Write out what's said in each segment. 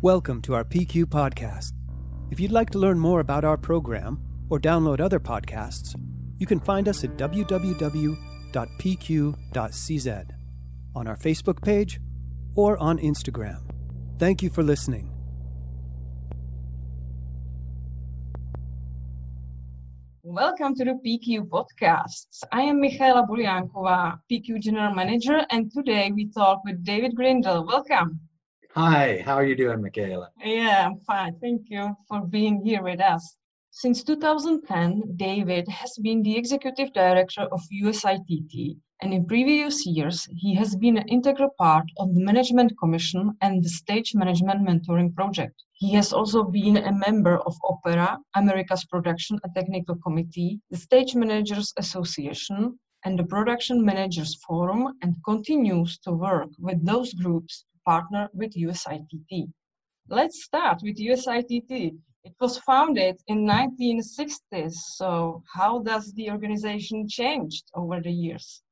Welcome to our PQ podcast. If you'd like to learn more about our program or download other podcasts, you can find us at www.pq.cz on our Facebook page or on Instagram. Thank you for listening. Welcome to the PQ podcasts. I am Michaela Buriánková, PQ General Manager, and today we talk with David Grindle. Welcome. Hi, how are you doing, Michaela? Yeah, I'm fine. Thank you for being here with us. Since 2010, David has been the Executive Director of USITT, and in previous years, he has been an integral part of the Management Commission and the Stage Management Mentoring Project. He has also been a member of OPERA, America's Production and Technical Committee, the Stage Managers Association, and the Production Managers Forum, and continues to work with those groups partner with USITT. Let's start with USITT. It was founded in 1960s, so how does the organization changed over the years?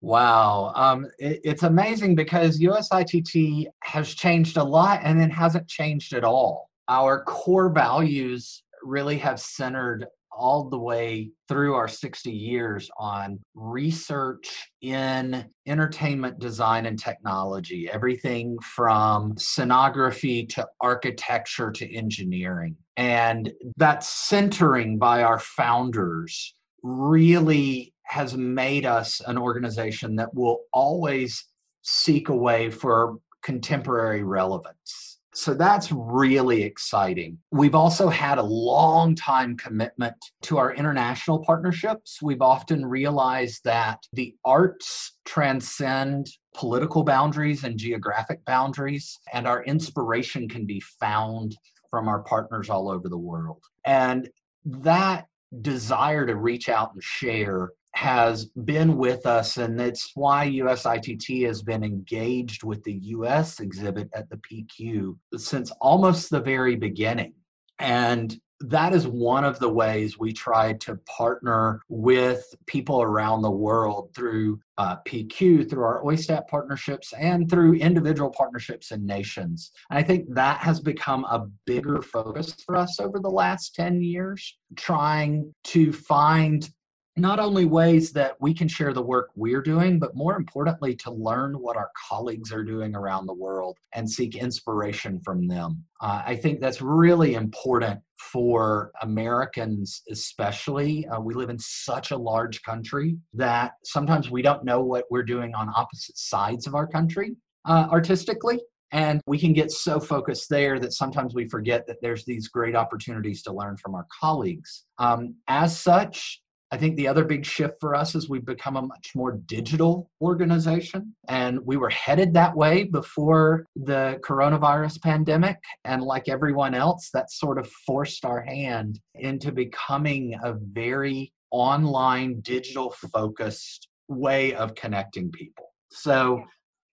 Wow, um, it, it's amazing because USITT has changed a lot and then hasn't changed at all. Our core values really have centered all the way through our 60 years on research in entertainment design and technology, everything from scenography to architecture to engineering. And that centering by our founders really has made us an organization that will always seek a way for contemporary relevance. So that's really exciting. We've also had a long time commitment to our international partnerships. We've often realized that the arts transcend political boundaries and geographic boundaries, and our inspiration can be found from our partners all over the world. And that desire to reach out and share has been with us, and it's why USITT has been engaged with the US exhibit at the PQ since almost the very beginning. And that is one of the ways we try to partner with people around the world through uh, PQ, through our OISTAT partnerships, and through individual partnerships and nations. And I think that has become a bigger focus for us over the last 10 years, trying to find not only ways that we can share the work we're doing, but more importantly, to learn what our colleagues are doing around the world and seek inspiration from them. Uh, I think that's really important for Americans, especially. Uh, we live in such a large country that sometimes we don't know what we're doing on opposite sides of our country uh, artistically. And we can get so focused there that sometimes we forget that there's these great opportunities to learn from our colleagues. Um, as such, I think the other big shift for us is we've become a much more digital organization. And we were headed that way before the coronavirus pandemic. And like everyone else, that sort of forced our hand into becoming a very online, digital focused way of connecting people. So,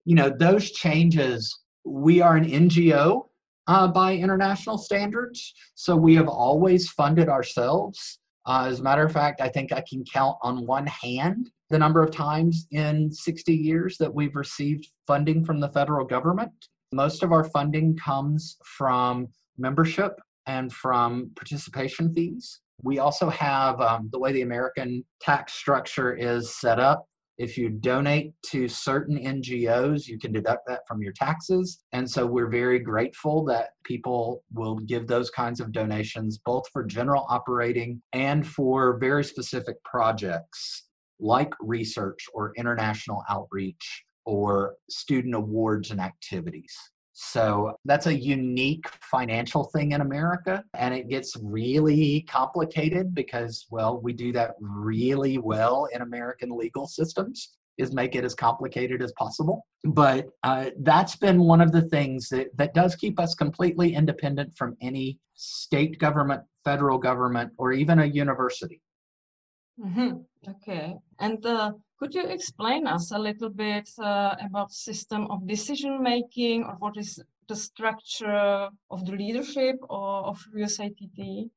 you know, those changes, we are an NGO uh, by international standards. So we have always funded ourselves. Uh, as a matter of fact, I think I can count on one hand the number of times in 60 years that we've received funding from the federal government. Most of our funding comes from membership and from participation fees. We also have um, the way the American tax structure is set up. If you donate to certain NGOs, you can deduct that from your taxes. And so we're very grateful that people will give those kinds of donations, both for general operating and for very specific projects like research or international outreach or student awards and activities. So that's a unique financial thing in America. And it gets really complicated because, well, we do that really well in American legal systems is make it as complicated as possible. But uh, that's been one of the things that, that does keep us completely independent from any state government, federal government, or even a university. Mm-hmm. Okay. And uh, could you explain us a little bit uh, about system of decision making or what is the structure of the leadership or of USITT?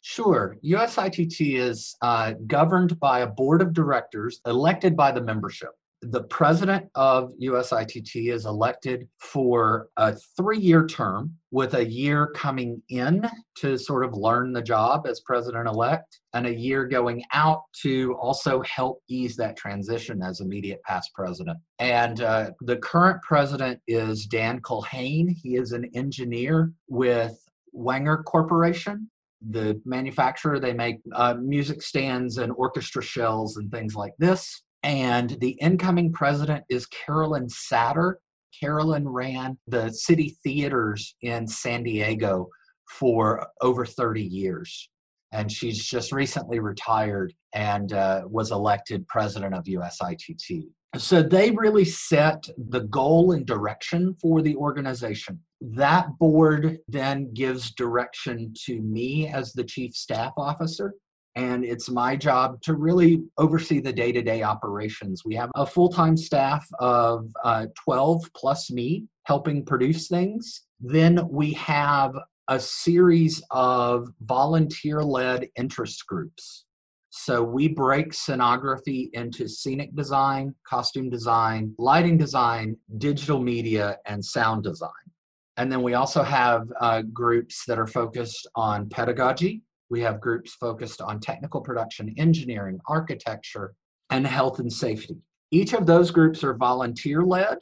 Sure. USITT is uh, governed by a board of directors elected by the membership. The president of USITT is elected for a three year term with a year coming in to sort of learn the job as president elect and a year going out to also help ease that transition as immediate past president. And uh, the current president is Dan Culhane. He is an engineer with Wenger Corporation the manufacturer. They make uh, music stands and orchestra shells and things like this. And the incoming president is Carolyn Satter. Carolyn ran the city theaters in San Diego for over 30 years. And she's just recently retired and uh, was elected president of USITT. So they really set the goal and direction for the organization. That board then gives direction to me as the chief staff officer and it's my job to really oversee the day-to-day operations. We have a full-time staff of uh, 12 plus me helping produce things. Then we have a series of volunteer-led interest groups. So we break scenography into scenic design costume design lighting design digital media and sound design. And then we also have uh, groups that are focused on pedagogy we have groups focused on technical production, engineering, architecture, and health and safety. Each of those groups are volunteer led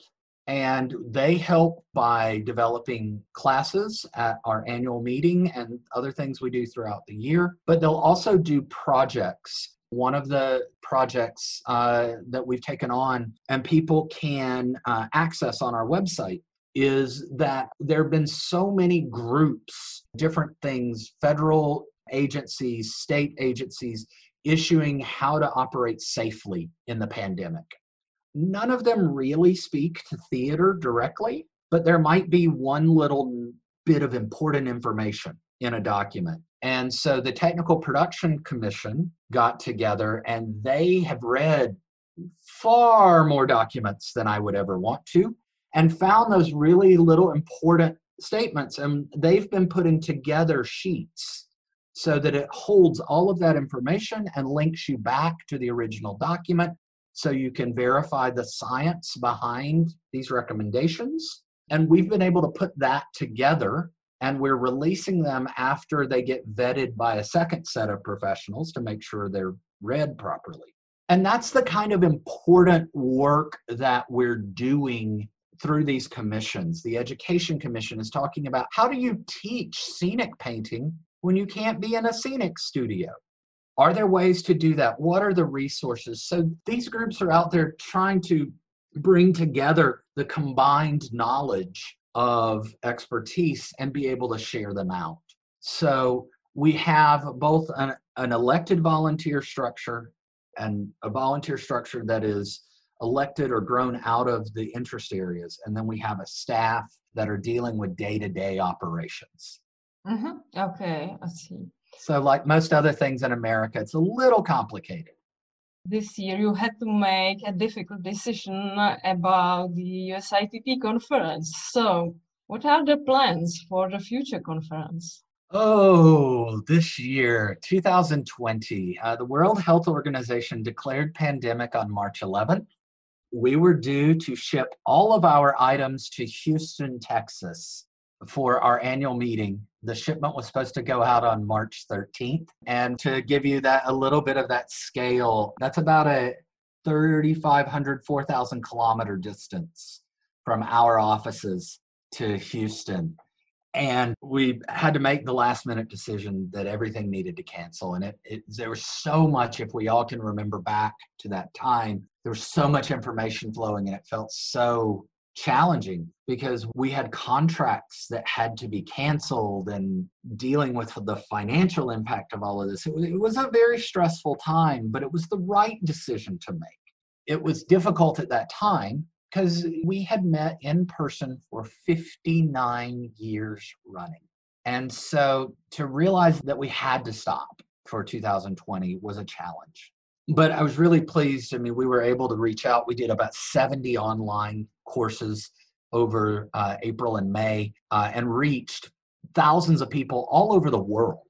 and they help by developing classes at our annual meeting and other things we do throughout the year. But they'll also do projects. One of the projects uh, that we've taken on and people can uh, access on our website is that there have been so many groups, different things, federal, agencies, state agencies issuing how to operate safely in the pandemic. None of them really speak to theater directly, but there might be one little bit of important information in a document. And so the Technical Production Commission got together and they have read far more documents than I would ever want to and found those really little important statements. And they've been putting together sheets so that it holds all of that information and links you back to the original document so you can verify the science behind these recommendations. And we've been able to put that together and we're releasing them after they get vetted by a second set of professionals to make sure they're read properly. And that's the kind of important work that we're doing through these commissions. The Education Commission is talking about how do you teach scenic painting when you can't be in a scenic studio? Are there ways to do that? What are the resources? So these groups are out there trying to bring together the combined knowledge of expertise and be able to share them out. So we have both an, an elected volunteer structure and a volunteer structure that is elected or grown out of the interest areas. And then we have a staff that are dealing with day to day operations. Mm-hmm. Okay, I see. So, like most other things in America, it's a little complicated. This year, you had to make a difficult decision about the USITT conference. So, what are the plans for the future conference? Oh, this year, 2020, uh, the World Health Organization declared pandemic on March 11th. We were due to ship all of our items to Houston, Texas for our annual meeting. The shipment was supposed to go out on March 13th. And to give you that a little bit of that scale, that's about a 3,500, 4,000 kilometer distance from our offices to Houston. And we had to make the last minute decision that everything needed to cancel. And it, it there was so much, if we all can remember back to that time, there was so much information flowing and it felt so challenging because we had contracts that had to be canceled and dealing with the financial impact of all of this. It was, a very stressful time, but it was the right decision to make. It was difficult at that time because we had met in person for 59 years running. And so to realize that we had to stop for 2020 was a challenge but I was really pleased. I mean, we were able to reach out. We did about 70 online courses over uh, April and May uh, and reached thousands of people all over the world.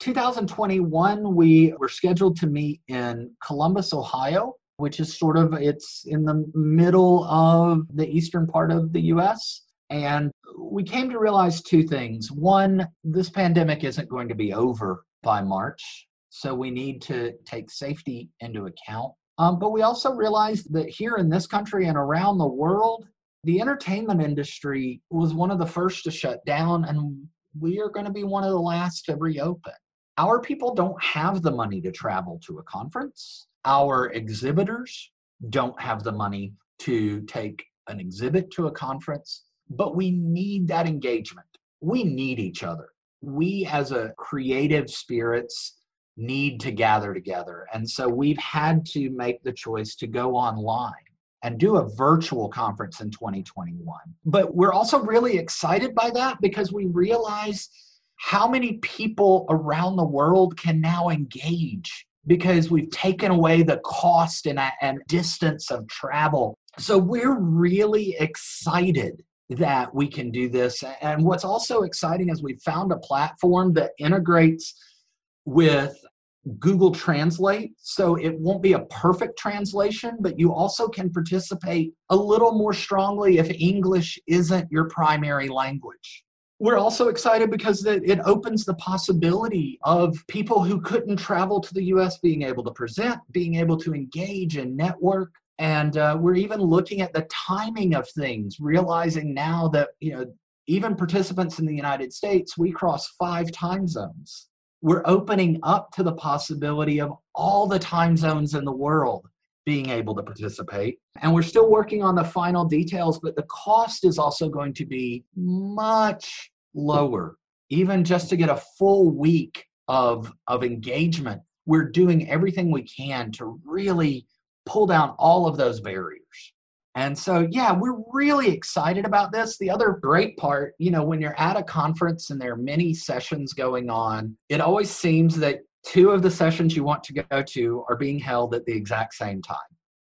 2021, we were scheduled to meet in Columbus, Ohio which is sort of it's in the middle of the eastern part of the US. And we came to realize two things. One, this pandemic isn't going to be over by March, so we need to take safety into account. Um, but we also realized that here in this country and around the world, the entertainment industry was one of the first to shut down, and we are going to be one of the last to reopen. Our people don't have the money to travel to a conference our exhibitors don't have the money to take an exhibit to a conference, but we need that engagement. We need each other. We, as a creative spirits, need to gather together. And so we've had to make the choice to go online and do a virtual conference in 2021. But we're also really excited by that because we realize how many people around the world can now engage because we've taken away the cost and, and distance of travel. So we're really excited that we can do this. And what's also exciting is we found a platform that integrates with Google Translate. So it won't be a perfect translation, but you also can participate a little more strongly if English isn't your primary language we're also excited because it opens the possibility of people who couldn't travel to the US being able to present, being able to engage and network. And uh, we're even looking at the timing of things, realizing now that, you know, even participants in the United States, we cross five time zones. We're opening up to the possibility of all the time zones in the world being able to participate. And we're still working on the final details, but the cost is also going to be much lower. Even just to get a full week of, of engagement, we're doing everything we can to really pull down all of those barriers. And so, yeah, we're really excited about this. The other great part, you know, when you're at a conference and there are many sessions going on, it always seems that two of the sessions you want to go to are being held at the exact same time.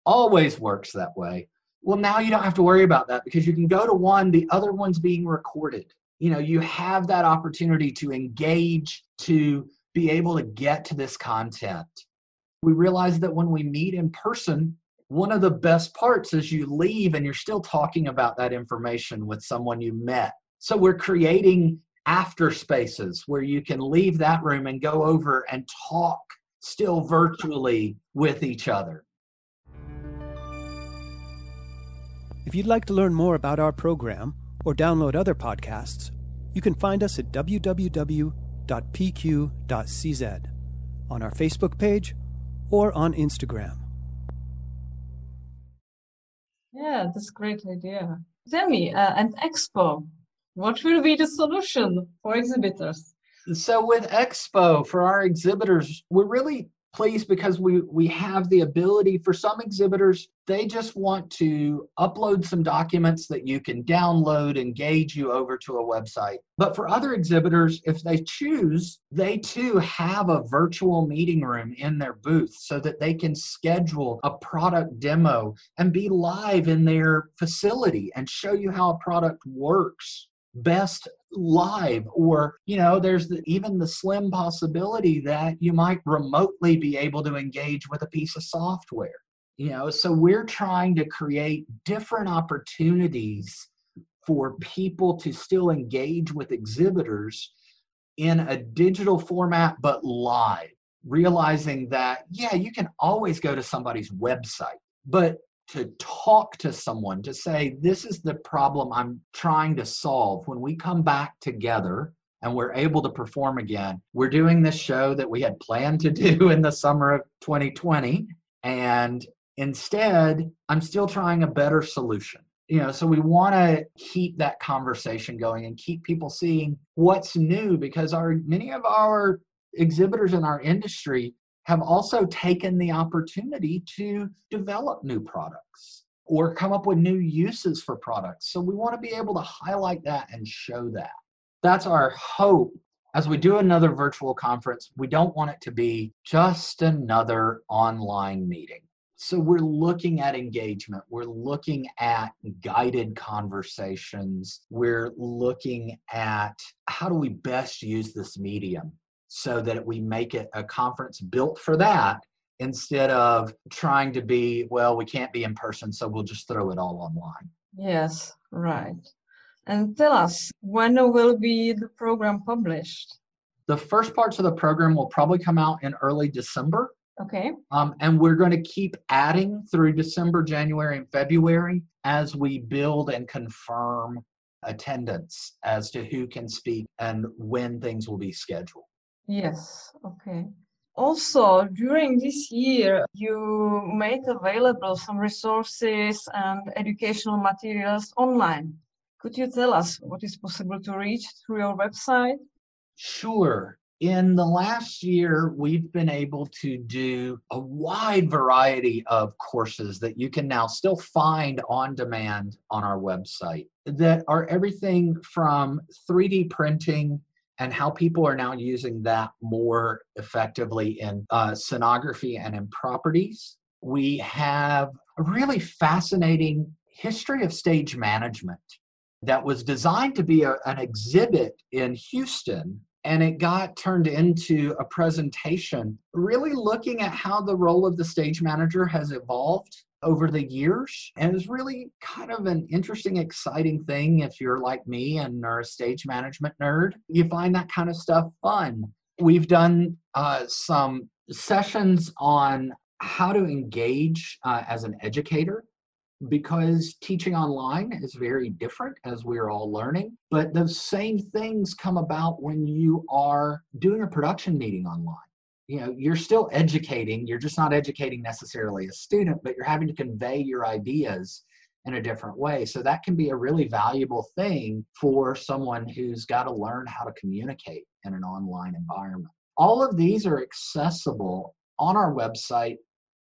Always works that way. Well, now you don't have to worry about that because you can go to one, the other one's being recorded. You know, you have that opportunity to engage, to be able to get to this content. We realize that when we meet in person, one of the best parts is you leave and you're still talking about that information with someone you met. So we're creating after spaces where you can leave that room and go over and talk still virtually with each other. If you'd like to learn more about our program or download other podcasts, you can find us at www.pq.cz on our Facebook page or on Instagram. Yeah, that's a great idea. Demi, uh, an expo what will be the solution for exhibitors? So with Expo for our exhibitors, we're really pleased because we we have the ability. For some exhibitors they just want to upload some documents that you can download and gauge you over to a website. But for other exhibitors if they choose they too have a virtual meeting room in their booth so that they can schedule a product demo and be live in their facility and show you how a product works best live or you know there's the, even the slim possibility that you might remotely be able to engage with a piece of software you know? So we're trying to create different opportunities for people to still engage with exhibitors in a digital format but live realizing that yeah you can always go to somebody's website but to talk to someone to say this is the problem i'm trying to solve. When we come back together and we're able to perform again we're doing this show that we had planned to do in the summer of 2020 and instead i'm still trying a better solution. You know so we want to keep that conversation going and keep people seeing what's new because our many of our exhibitors in our industry have also taken the opportunity to develop new products or come up with new uses for products. So we want to be able to highlight that and show that. That's our hope. As we do another virtual conference, we don't want it to be just another online meeting. So we're looking at engagement. We're looking at guided conversations. We're looking at how do we best use this medium? So that we make it a conference built for that instead of trying to be, well, we can't be in person, so we'll just throw it all online. Yes, right. And tell us, when will be the program published? The first parts of the program will probably come out in early December. Okay. Um, and we're going to keep adding through December, January, and February as we build and confirm attendance as to who can speak and when things will be scheduled. Yes, okay. Also, during this year, you made available some resources and educational materials online. Could you tell us what is possible to reach through your website? Sure. In the last year, we've been able to do a wide variety of courses that you can now still find on demand on our website that are everything from 3D printing and how people are now using that more effectively in uh, scenography and in properties. We have a really fascinating history of stage management that was designed to be a, an exhibit in Houston and it got turned into a presentation really looking at how the role of the stage manager has evolved over the years and it's really kind of an interesting exciting thing if you're like me and are a stage management nerd you find that kind of stuff fun we've done uh, some sessions on how to engage uh, as an educator because teaching online is very different as we're all learning. But those same things come about when you are doing a production meeting online. You know, you're still educating, you're just not educating necessarily a student, but you're having to convey your ideas in a different way. So that can be a really valuable thing for someone who's got to learn how to communicate in an online environment. All of these are accessible on our website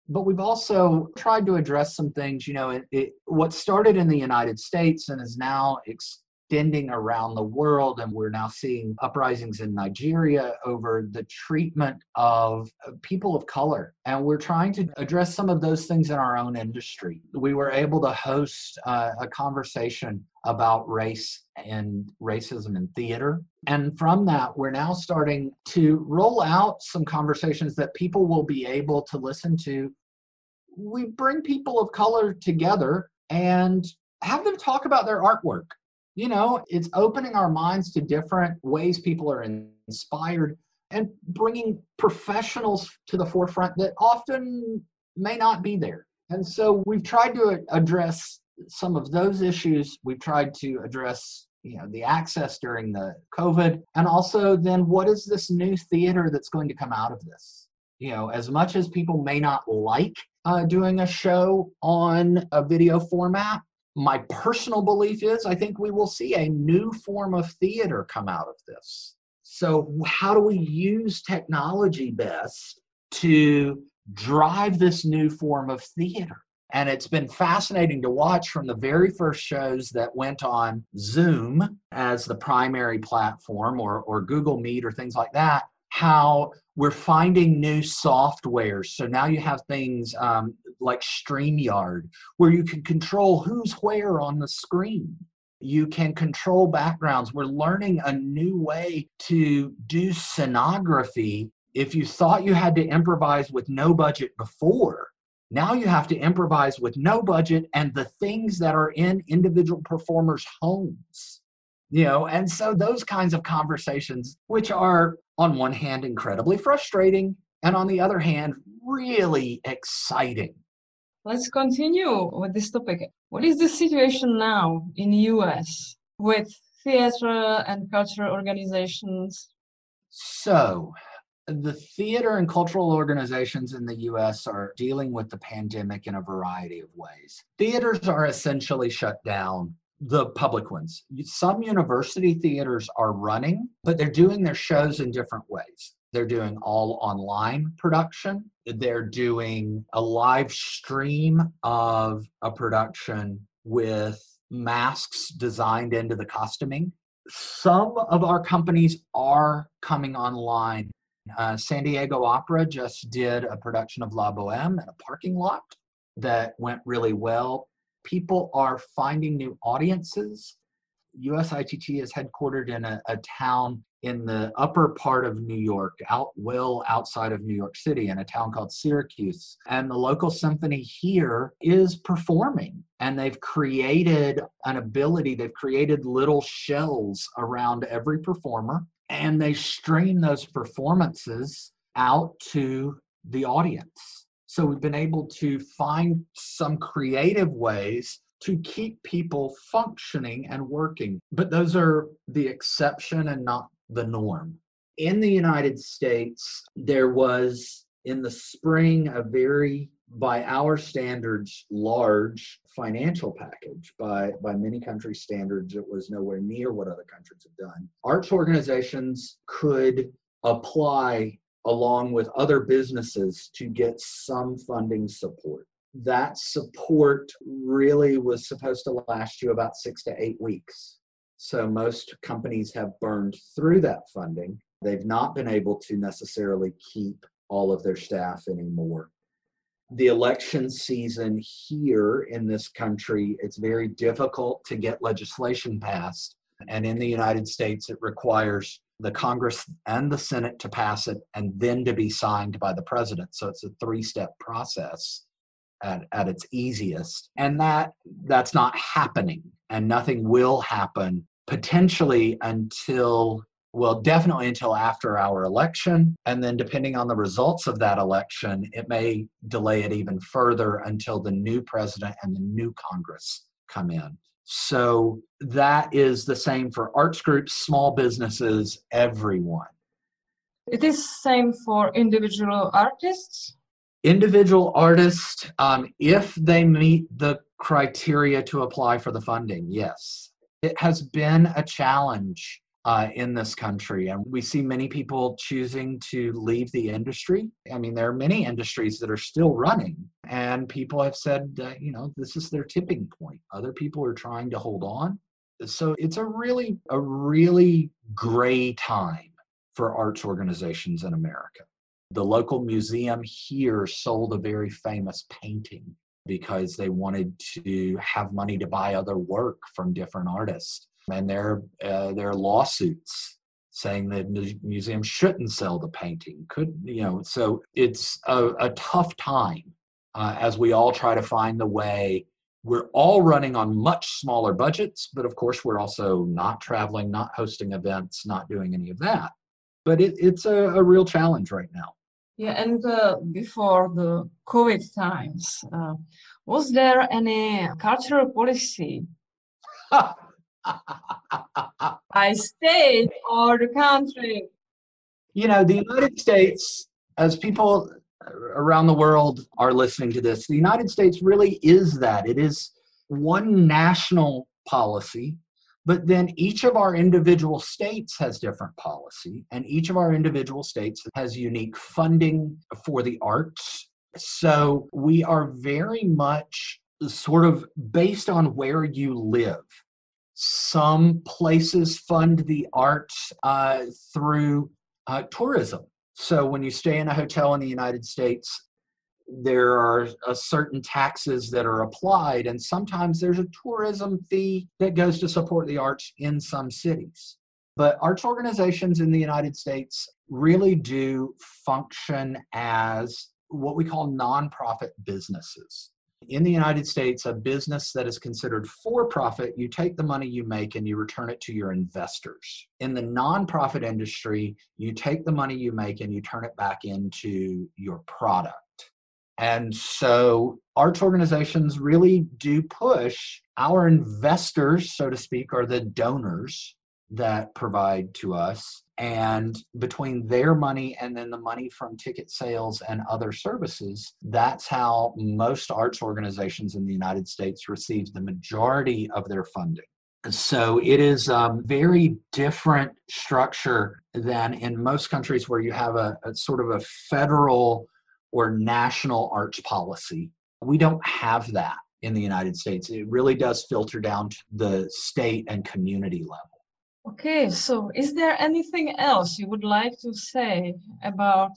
but we've also tried to address some things you know it, it, what started in the united states and is now extending around the world and we're now seeing uprisings in nigeria over the treatment of uh, people of color and we're trying to address some of those things in our own industry we were able to host uh, a conversation about race and racism in theater. And from that, we're now starting to roll out some conversations that people will be able to listen to. We bring people of color together and have them talk about their artwork. You know, it's opening our minds to different ways people are inspired and bringing professionals to the forefront that often may not be there. And so we've tried to address some of those issues we've tried to address you know the access during the covid and also then what is this new theater that's going to come out of this you know as much as people may not like uh, doing a show on a video format my personal belief is i think we will see a new form of theater come out of this. So how do we use technology best to drive this new form of theater? And it's been fascinating to watch from the very first shows that went on Zoom as the primary platform or, or Google Meet or things like that, how we're finding new softwares. So now you have things um, like StreamYard where you can control who's where on the screen. You can control backgrounds. We're learning a new way to do scenography. If you thought you had to improvise with no budget before, now you have to improvise with no budget and the things that are in individual performers' homes. You know, and so those kinds of conversations, which are on one hand incredibly frustrating, and on the other hand, really exciting. Let's continue with this topic. What is the situation now in the US with theater and cultural organizations? So, the theater and cultural organizations in the US are dealing with the pandemic in a variety of ways. Theaters are essentially shut down, the public ones. Some university theaters are running, but they're doing their shows in different ways. They're doing all online production. They're doing a live stream of a production with masks designed into the costuming. Some of our companies are coming online uh, San Diego Opera just did a production of La Boheme in a parking lot that went really well. People are finding new audiences. USITT is headquartered in a, a town in the upper part of New York, out well outside of New York City, in a town called Syracuse. And the local symphony here is performing, and they've created an ability, they've created little shells around every performer, and they stream those performances out to the audience. So we've been able to find some creative ways to keep people functioning and working. But those are the exception and not the norm. In the United States, there was in the spring a very by our standards large financial package by by many country standards it was nowhere near what other countries have done arts organizations could apply along with other businesses to get some funding support that support really was supposed to last you about 6 to 8 weeks so most companies have burned through that funding. They've not been able to necessarily keep all of their staff anymore. The election season here in this country, it's very difficult to get legislation passed. And in the United States, it requires the Congress and the Senate to pass it and then to be signed by the president. So it's a three step process at, at its easiest. And that that's not happening and nothing will happen potentially until well, definitely until after our election. And then, depending on the results of that election, it may delay it even further until the new president and the new Congress come in. So, that is the same for arts groups, small businesses, everyone. It is same for individual artists? Individual artists, um, if they meet the criteria to apply for the funding, yes it has been a challenge uh, in this country. And we see many people choosing to leave the industry. I mean, there are many industries that are still running, and people have said, uh, you know, this is their tipping point. Other people are trying to hold on. So it's a really, a really gray time for arts organizations in America. The local museum here sold a very famous painting because they wanted to have money to buy other work from different artists. And there, uh, there are lawsuits saying that the museum shouldn't sell the painting. Could you know? So it's a, a tough time uh, as we all try to find the way. We're all running on much smaller budgets, but of course we're also not traveling, not hosting events, not doing any of that. But it, it's a, a real challenge right now. Yeah, and uh, before the COVID times, uh, was there any cultural policy by state or the country? You know, the United States, as people around the world are listening to this, the United States really is that. It is one national policy but then each of our individual states has different policy, and each of our individual states has unique funding for the arts. So we are very much sort of based on where you live. Some places fund the arts uh, through uh, tourism. So when you stay in a hotel in the United States, there are certain taxes that are applied, and sometimes there's a tourism fee that goes to support the arts in some cities. But arts organizations in the United States really do function as what we call nonprofit businesses. In the United States, a business that is considered for profit, you take the money you make and you return it to your investors. In the nonprofit industry, you take the money you make and you turn it back into your product. And so arts organizations really do push our investors, so to speak, are the donors that provide to us. And between their money and then the money from ticket sales and other services, that's how most arts organizations in the United States receive the majority of their funding. So it is a very different structure than in most countries where you have a, a sort of a federal or national arts policy. We don't have that in the United States. It really does filter down to the state and community level. Okay, so is there anything else you would like to say about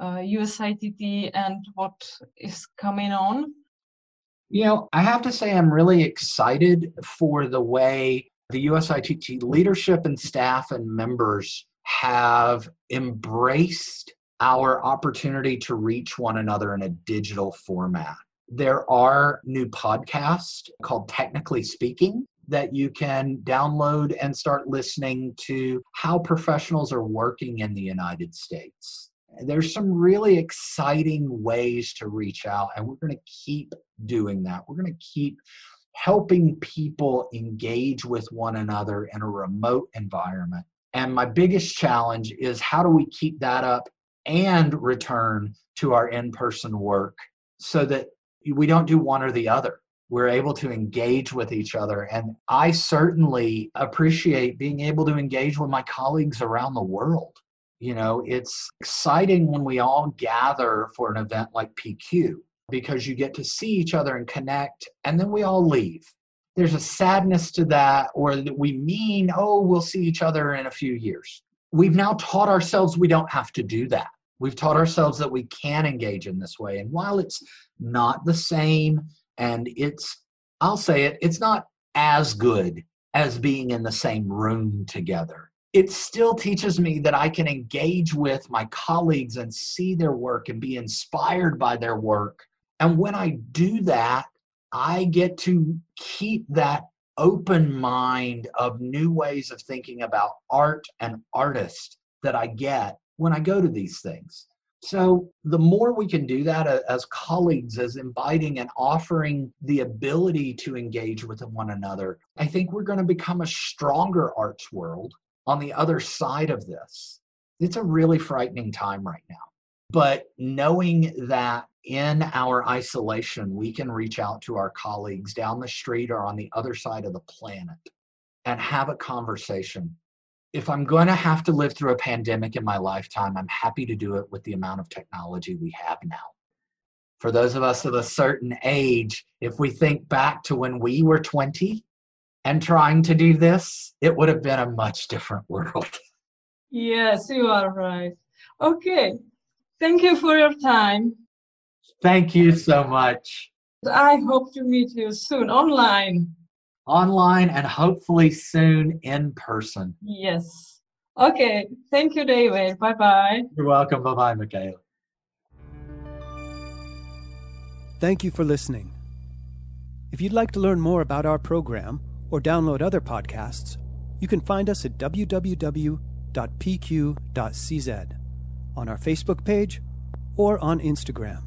uh, USITT and what is coming on? You know, I have to say I'm really excited for the way The USITT leadership and staff and members have embraced our opportunity to reach one another in a digital format. There are new podcasts called Technically Speaking that you can download and start listening to how professionals are working in the United States. There's some really exciting ways to reach out, and we're going to keep doing that. We're going to keep helping people engage with one another in a remote environment. And my biggest challenge is how do we keep that up and return to our in person work so that we don't do one or the other. We're able to engage with each other. And I certainly appreciate being able to engage with my colleagues around the world. You know, it's exciting when we all gather for an event like PQ because you get to see each other and connect, and then we all leave. There's a sadness to that, or that we mean, oh, we'll see each other in a few years. We've now taught ourselves we don't have to do that. We've taught ourselves that we can engage in this way. And while it's not the same, and it's, I'll say it, it's not as good as being in the same room together. It still teaches me that I can engage with my colleagues and see their work and be inspired by their work. And when I do that, I get to keep that open mind of new ways of thinking about art and artists that I get when I go to these things. So, the more we can do that uh, as colleagues, as inviting and offering the ability to engage with one another, I think we're going to become a stronger arts world on the other side of this. It's a really frightening time right now. But knowing that in our isolation, we can reach out to our colleagues down the street or on the other side of the planet and have a conversation if I'm going to have to live through a pandemic in my lifetime, I'm happy to do it with the amount of technology we have now. For those of us of a certain age, if we think back to when we were 20 and trying to do this, it would have been a much different world. Yes, you are right. Okay. Thank you for your time. Thank you so much. I hope to meet you soon online online and hopefully soon in person. Yes. Okay. Thank you, David. Bye bye. You're welcome. Bye bye, Michaela. Thank you for listening. If you'd like to learn more about our program or download other podcasts, you can find us at www.pq.cz on our Facebook page or on Instagram.